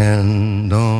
hand on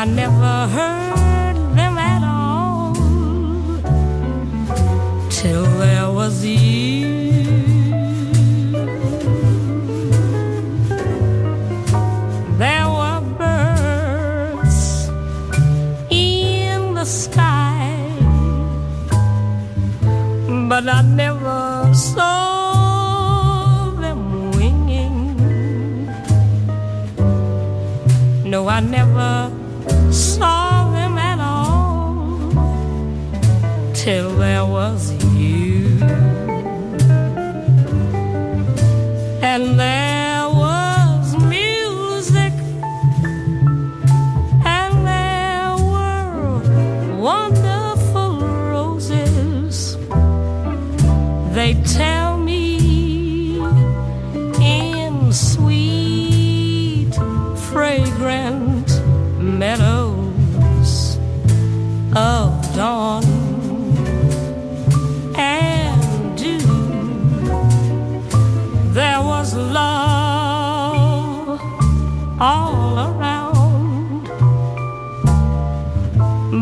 I never heard them at all till there was you. There were birds in the sky, but I never saw. No, I never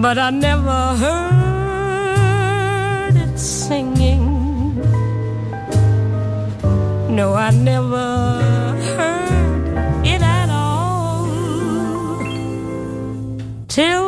but I never heard it singing. No, I never heard it at all till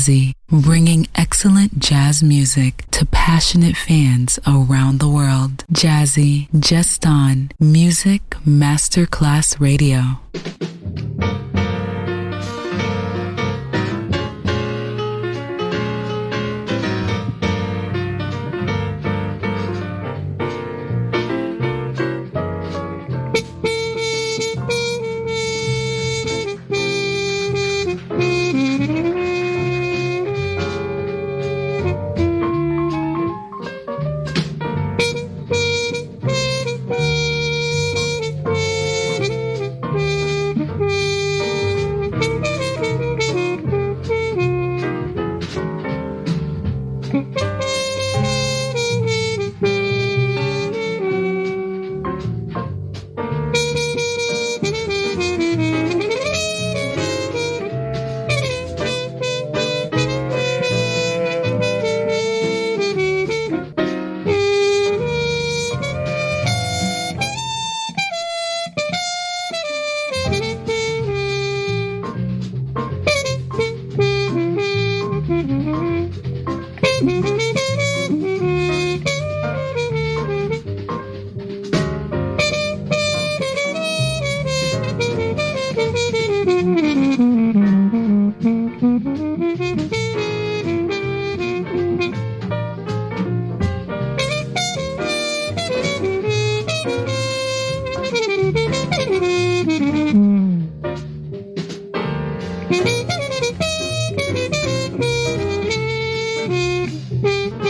Jazzy, bringing excellent jazz music to passionate fans around the world. Jazzy, just on Music Masterclass Radio. Música